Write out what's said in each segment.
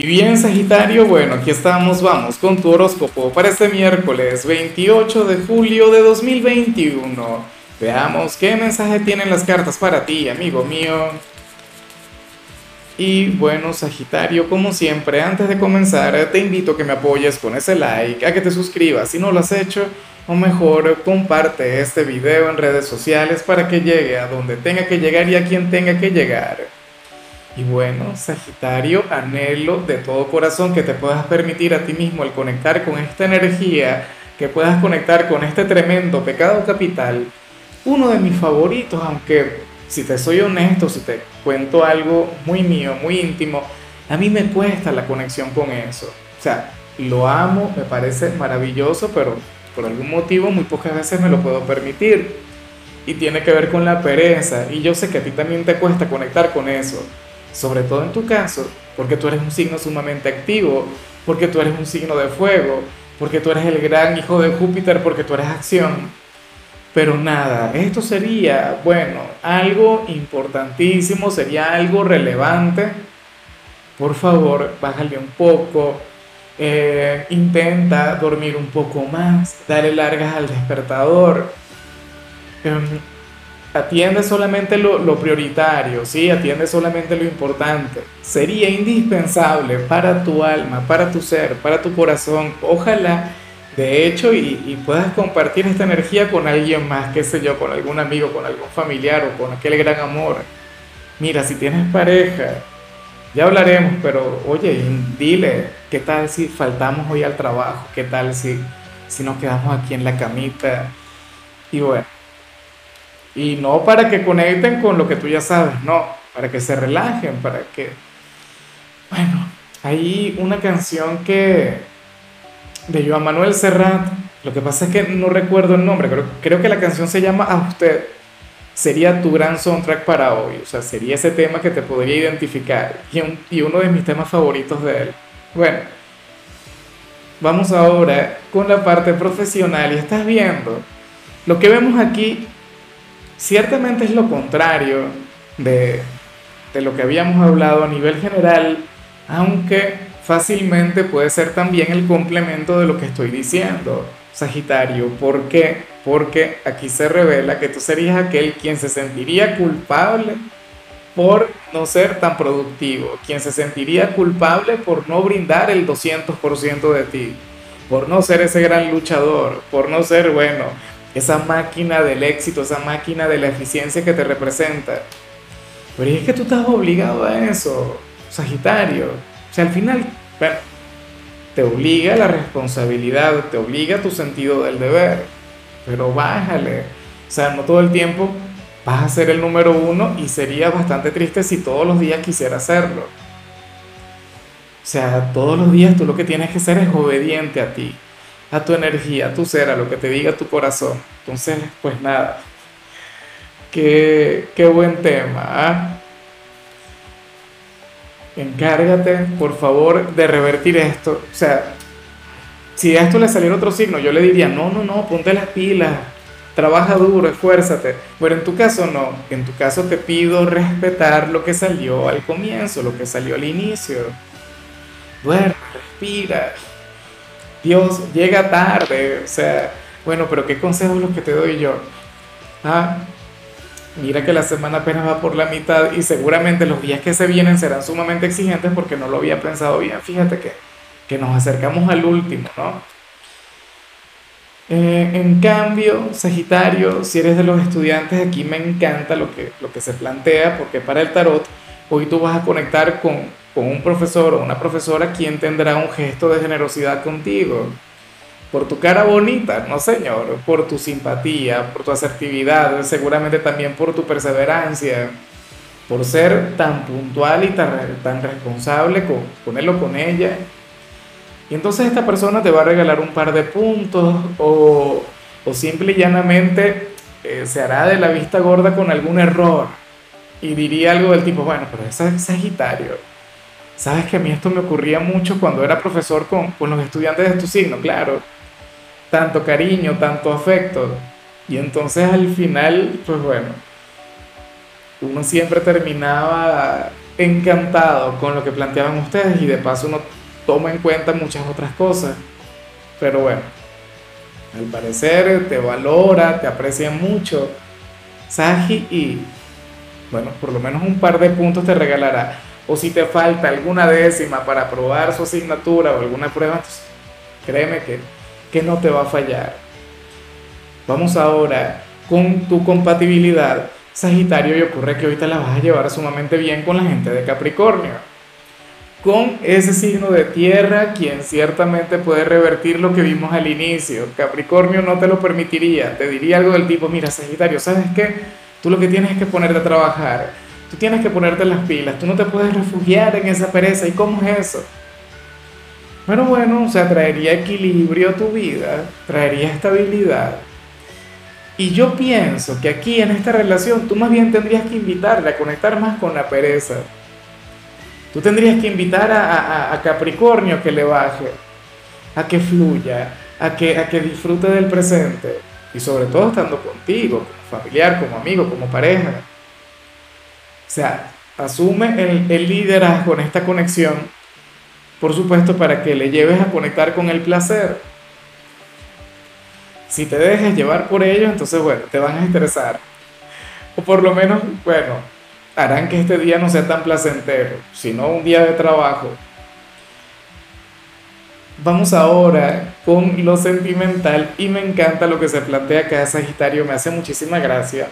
Y bien, Sagitario, bueno, aquí estamos, vamos con tu horóscopo para este miércoles 28 de julio de 2021. Veamos qué mensaje tienen las cartas para ti, amigo mío. Y bueno, Sagitario, como siempre, antes de comenzar, te invito a que me apoyes con ese like, a que te suscribas si no lo has hecho, o mejor, comparte este video en redes sociales para que llegue a donde tenga que llegar y a quien tenga que llegar. Y bueno, Sagitario, anhelo de todo corazón que te puedas permitir a ti mismo el conectar con esta energía, que puedas conectar con este tremendo pecado capital. Uno de mis favoritos, aunque si te soy honesto, si te cuento algo muy mío, muy íntimo, a mí me cuesta la conexión con eso. O sea, lo amo, me parece maravilloso, pero por algún motivo muy pocas veces me lo puedo permitir. Y tiene que ver con la pereza. Y yo sé que a ti también te cuesta conectar con eso sobre todo en tu caso, porque tú eres un signo sumamente activo, porque tú eres un signo de fuego, porque tú eres el gran hijo de Júpiter, porque tú eres acción. Pero nada, esto sería, bueno, algo importantísimo, sería algo relevante. Por favor, bájale un poco, eh, intenta dormir un poco más, dale largas al despertador. Em, atiende solamente lo, prioritario, ¿sí? atiende solamente lo importante. Sería indispensable para tu alma, para tu ser, para tu corazón. Ojalá, de hecho, y, puedas compartir esta energía con alguien más, qué sé yo, con algún amigo, con algún familiar o con aquel gran amor. Mira, si tienes pareja, ya hablaremos, pero oye, dile, ¿qué tal si faltamos hoy al trabajo? ¿Qué tal si, si nos quedamos aquí en la camita? Y bueno y no para que conecten con lo que tú ya sabes, no, para que se relajen, para que... Bueno, hay una canción que... de Joan Manuel Serrat, lo que pasa es que no recuerdo el nombre, creo, creo que la canción se llama A usted. Sería tu gran soundtrack para hoy, o sea, sería ese tema que te podría identificar y, y uno de mis temas favoritos de él. Bueno, vamos ahora con la parte profesional y estás viendo, lo que vemos aquí Ciertamente es lo contrario de, lo que habíamos hablado a nivel general, aunque fácilmente puede ser también el complemento de lo que estoy diciendo, Sagitario. ¿Por qué? Porque aquí se revela que tú serías aquel quien se sentiría culpable por no ser tan productivo, quien se sentiría culpable por no brindar el 200% de ti, por no ser ese gran luchador, por no ser, bueno, esa máquina del éxito, esa máquina de la eficiencia que te representa. Pero es que tú estás obligado a eso, Sagitario. O sea, al final, te obliga la responsabilidad, te obliga tu sentido del deber, pero bájale. O sea, no todo el tiempo vas a ser el número uno y sería bastante triste si todos los días quisiera hacerlo. O sea, todos los días tú lo que tienes que ser es obediente a ti a tu energía, a tu ser, a lo que te diga tu corazón. Entonces, pues nada, qué, qué buen tema. ¿ah? Encárgate, por favor, de revertir esto. O sea, si a esto le saliera otro signo, yo le diría, no, no, no, ponte las pilas, trabaja duro, esfuérzate. Pero en tu caso no, en tu caso te pido respetar lo que salió al comienzo, lo que salió al inicio. Duerme, respira, Dios llega tarde, o sea, bueno, pero ¿qué consejos los que te doy yo? Ah, mira que la semana apenas va por la mitad y seguramente los días que se vienen serán sumamente exigentes porque no lo había pensado bien. Fíjate que, que nos acercamos al último, ¿no? Eh, en cambio, Sagitario, si eres de los estudiantes, aquí me encanta lo que, lo que se plantea porque para el tarot hoy tú vas a conectar con con un profesor o una profesora quien tendrá un gesto de generosidad contigo. Por tu cara bonita, no señor, por tu simpatía, por tu asertividad, seguramente también por tu perseverancia, por ser tan puntual y tan, responsable con, con él o con ella. Y entonces esta persona te va a regalar un par de puntos o, o simple y llanamente eh, se hará de la vista gorda con algún error y diría algo del tipo, bueno, pero ese es Sagitario Sabes que a mí esto me ocurría mucho cuando era profesor con, con los estudiantes de tu signo, claro. Tanto cariño, tanto afecto. Y entonces al final, pues bueno, uno siempre terminaba encantado con lo que planteaban ustedes y de paso uno toma en cuenta muchas otras cosas. Pero bueno, al parecer te valora, te aprecia mucho, Saji, y bueno, por lo menos un par de puntos te regalará. O si te falta alguna décima para aprobar su asignatura o alguna prueba, créeme que, que no te va a fallar. Vamos ahora con tu compatibilidad Sagitario y ocurre que ahorita la vas a llevar sumamente bien con la gente de Capricornio. Con ese signo de tierra, quien ciertamente puede revertir lo que vimos al inicio. Capricornio no te lo permitiría. Te diría algo del tipo, mira Sagitario, ¿sabes qué? Tú lo que tienes es que ponerte a trabajar. Tú tienes que ponerte las pilas. Tú no te puedes refugiar en esa pereza. ¿Y cómo es eso? Pero bueno, o sea, traería equilibrio a tu vida, traería estabilidad y yo pienso que aquí en esta relación tú más bien tendrías que invitarle a conectar más con la pereza. Tú tendrías que invitar a, Capricornio a que le baje, a que fluya, a que, a que disfrute del presente. Y sobre todo estando contigo, como familiar, como amigo, como pareja. O sea, asume el, liderazgo en esta conexión, por supuesto, para que le lleves a conectar con el placer si te dejas llevar por ellos, entonces, bueno, te van a interesar. O por lo menos, bueno, harán que este día no sea tan placentero, sino un día de trabajo. Vamos ahora con lo sentimental y me encanta lo que se plantea acá Sagitario, me hace muchísima gracia,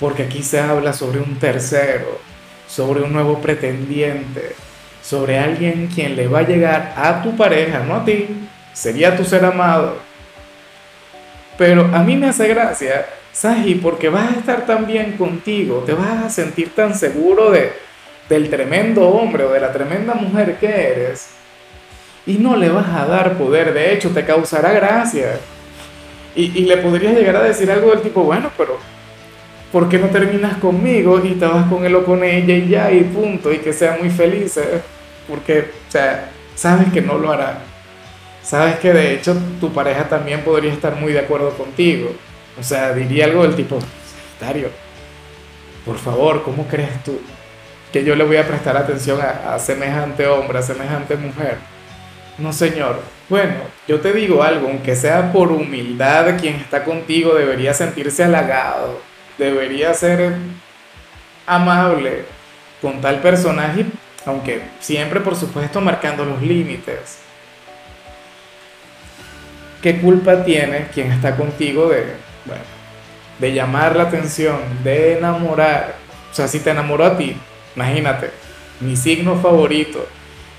porque aquí se habla sobre un tercero, sobre un nuevo pretendiente, sobre alguien quien le va a llegar a tu pareja, no a ti, sería tu ser amado, pero a mí me hace gracia, Saji, porque vas a estar tan bien contigo, te vas a sentir tan seguro de, del tremendo hombre o de la tremenda mujer que eres, y no le vas a dar poder, de hecho te causará gracia. Y, y le podrías llegar a decir algo del tipo, bueno, pero ¿por qué no terminas conmigo y te vas con él o con ella y ya y punto, y que sea muy feliz? Porque, o sea, sabes que no lo hará sabes que de hecho tu pareja también podría estar muy de acuerdo contigo. O sea, diría algo del tipo, Sagitario, por favor, ¿cómo crees tú que yo le voy a prestar atención a, semejante hombre, a semejante mujer? No, señor. Bueno, yo te digo algo, aunque sea por humildad, quien está contigo debería sentirse halagado, debería ser amable con tal personaje, aunque siempre, por supuesto, marcando los límites. ¿Qué culpa tiene quien está contigo de, de llamar la atención, de enamorar? O sea, si te enamoró a ti, imagínate, mi signo favorito,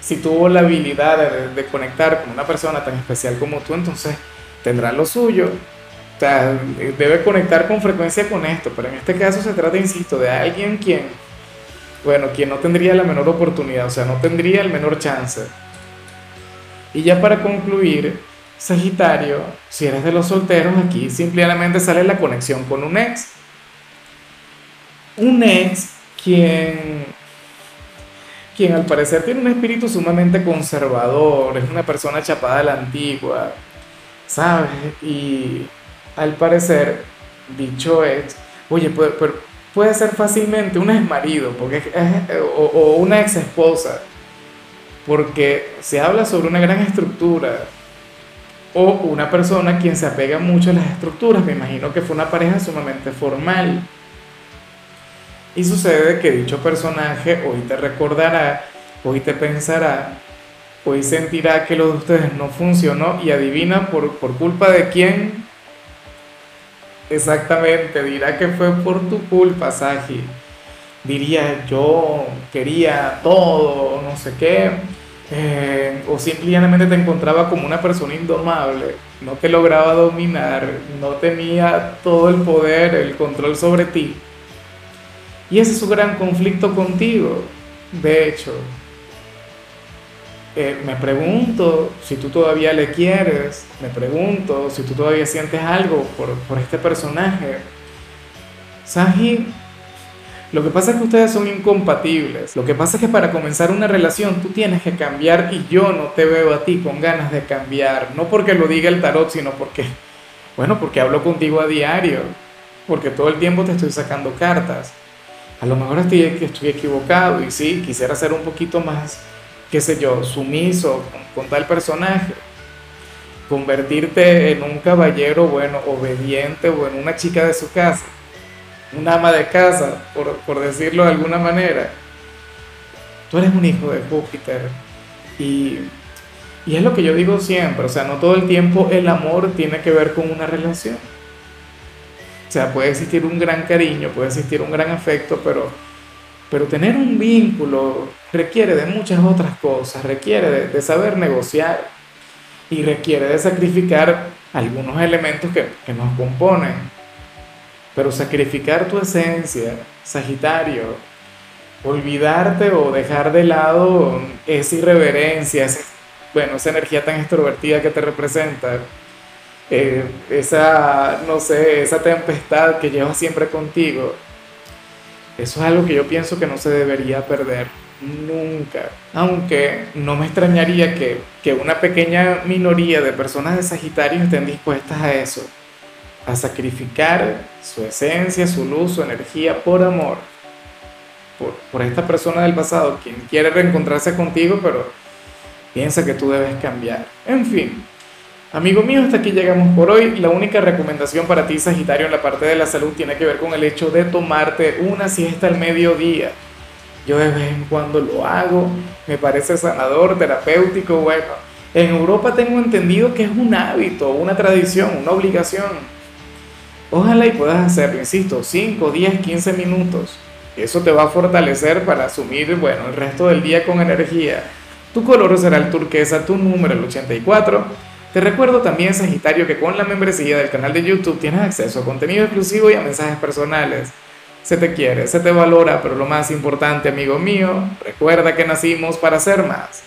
si tuvo la habilidad de, conectar con una persona tan especial como tú, entonces tendrá lo suyo. O sea, debe conectar con frecuencia con esto, pero en este caso se trata, insisto, de alguien quien, bueno, quien no tendría la menor oportunidad, o sea, no tendría el menor chance. Y ya para concluir, Sagitario, si eres de los solteros, aquí simplemente sale la conexión con un ex. Un ex quien, quien al parecer tiene un espíritu sumamente conservador, es una persona chapada a la antigua, ¿sabes? Y al parecer, dicho ex, oye, puede, ser fácilmente un ex marido porque o, o una ex esposa, porque se habla sobre una gran estructura o una persona quien se apega mucho a las estructuras. Me imagino que fue una pareja sumamente formal. Y sucede que dicho personaje hoy te recordará, hoy te pensará, hoy sentirá que lo de ustedes no funcionó y adivina por, por culpa de quién. Exactamente, dirá que fue por tu culpa, Saji. Diría yo quería todo, no sé qué eh, o simplemente te encontraba como una persona indomable, no te lograba dominar, no tenía todo el poder, el control sobre ti. Y ese es su gran conflicto contigo. De hecho, eh, me pregunto si tú todavía le quieres, me pregunto si tú todavía sientes algo por, por este personaje. Saji lo que pasa es que ustedes son incompatibles. Lo que pasa es que para comenzar una relación tú tienes que cambiar y yo no te veo a ti con ganas de cambiar. No porque lo diga el tarot, sino porque, bueno, porque hablo contigo a diario. Porque todo el tiempo te estoy sacando cartas. A lo mejor estoy, estoy equivocado y sí, quisiera ser un poquito más, qué sé yo, sumiso con, tal personaje. Convertirte en un caballero, bueno, obediente o en una chica de su casa. Un ama de casa, por, por decirlo de alguna manera. Tú eres un hijo de Júpiter. Y, y es lo que yo digo siempre, o sea, no todo el tiempo el amor tiene que ver con una relación o sea, puede existir un gran cariño, puede existir un gran afecto, pero, pero tener un vínculo requiere de muchas otras cosas, requiere de, saber negociar y requiere de sacrificar algunos elementos que, que nos componen. Pero sacrificar tu esencia, Sagitario, olvidarte o dejar de lado esa irreverencia, esa, bueno, esa energía tan extrovertida que te representa, eh, esa, no sé, esa tempestad que llevas siempre contigo, eso es algo que yo pienso que no se debería perder nunca. Aunque no me extrañaría que, que una pequeña minoría de personas de Sagitario estén dispuestas a eso, a sacrificar su esencia, su luz, su energía por amor, por, por esta persona del pasado, quien quiere reencontrarse contigo, pero piensa que tú debes cambiar. En fin. Amigo mío, hasta aquí llegamos por hoy. La única recomendación para ti, Sagitario, en la parte de la salud tiene que ver con el hecho de tomarte una siesta al mediodía. Yo de vez en cuando lo hago, me parece sanador, terapéutico, bueno. En Europa tengo entendido que es un hábito, una tradición, una obligación. Ojalá y puedas hacerlo, insisto, 5, 10, 15 minutos. Eso te va a fortalecer para asumir, bueno, el resto del día con energía. Tu color será el turquesa, tu número el 84 te recuerdo también, Sagitario, que con la membresía del canal de YouTube tienes acceso a contenido exclusivo y a mensajes personales. Se te quiere, se te valora, pero lo más importante, amigo mío, recuerda que nacimos para ser más.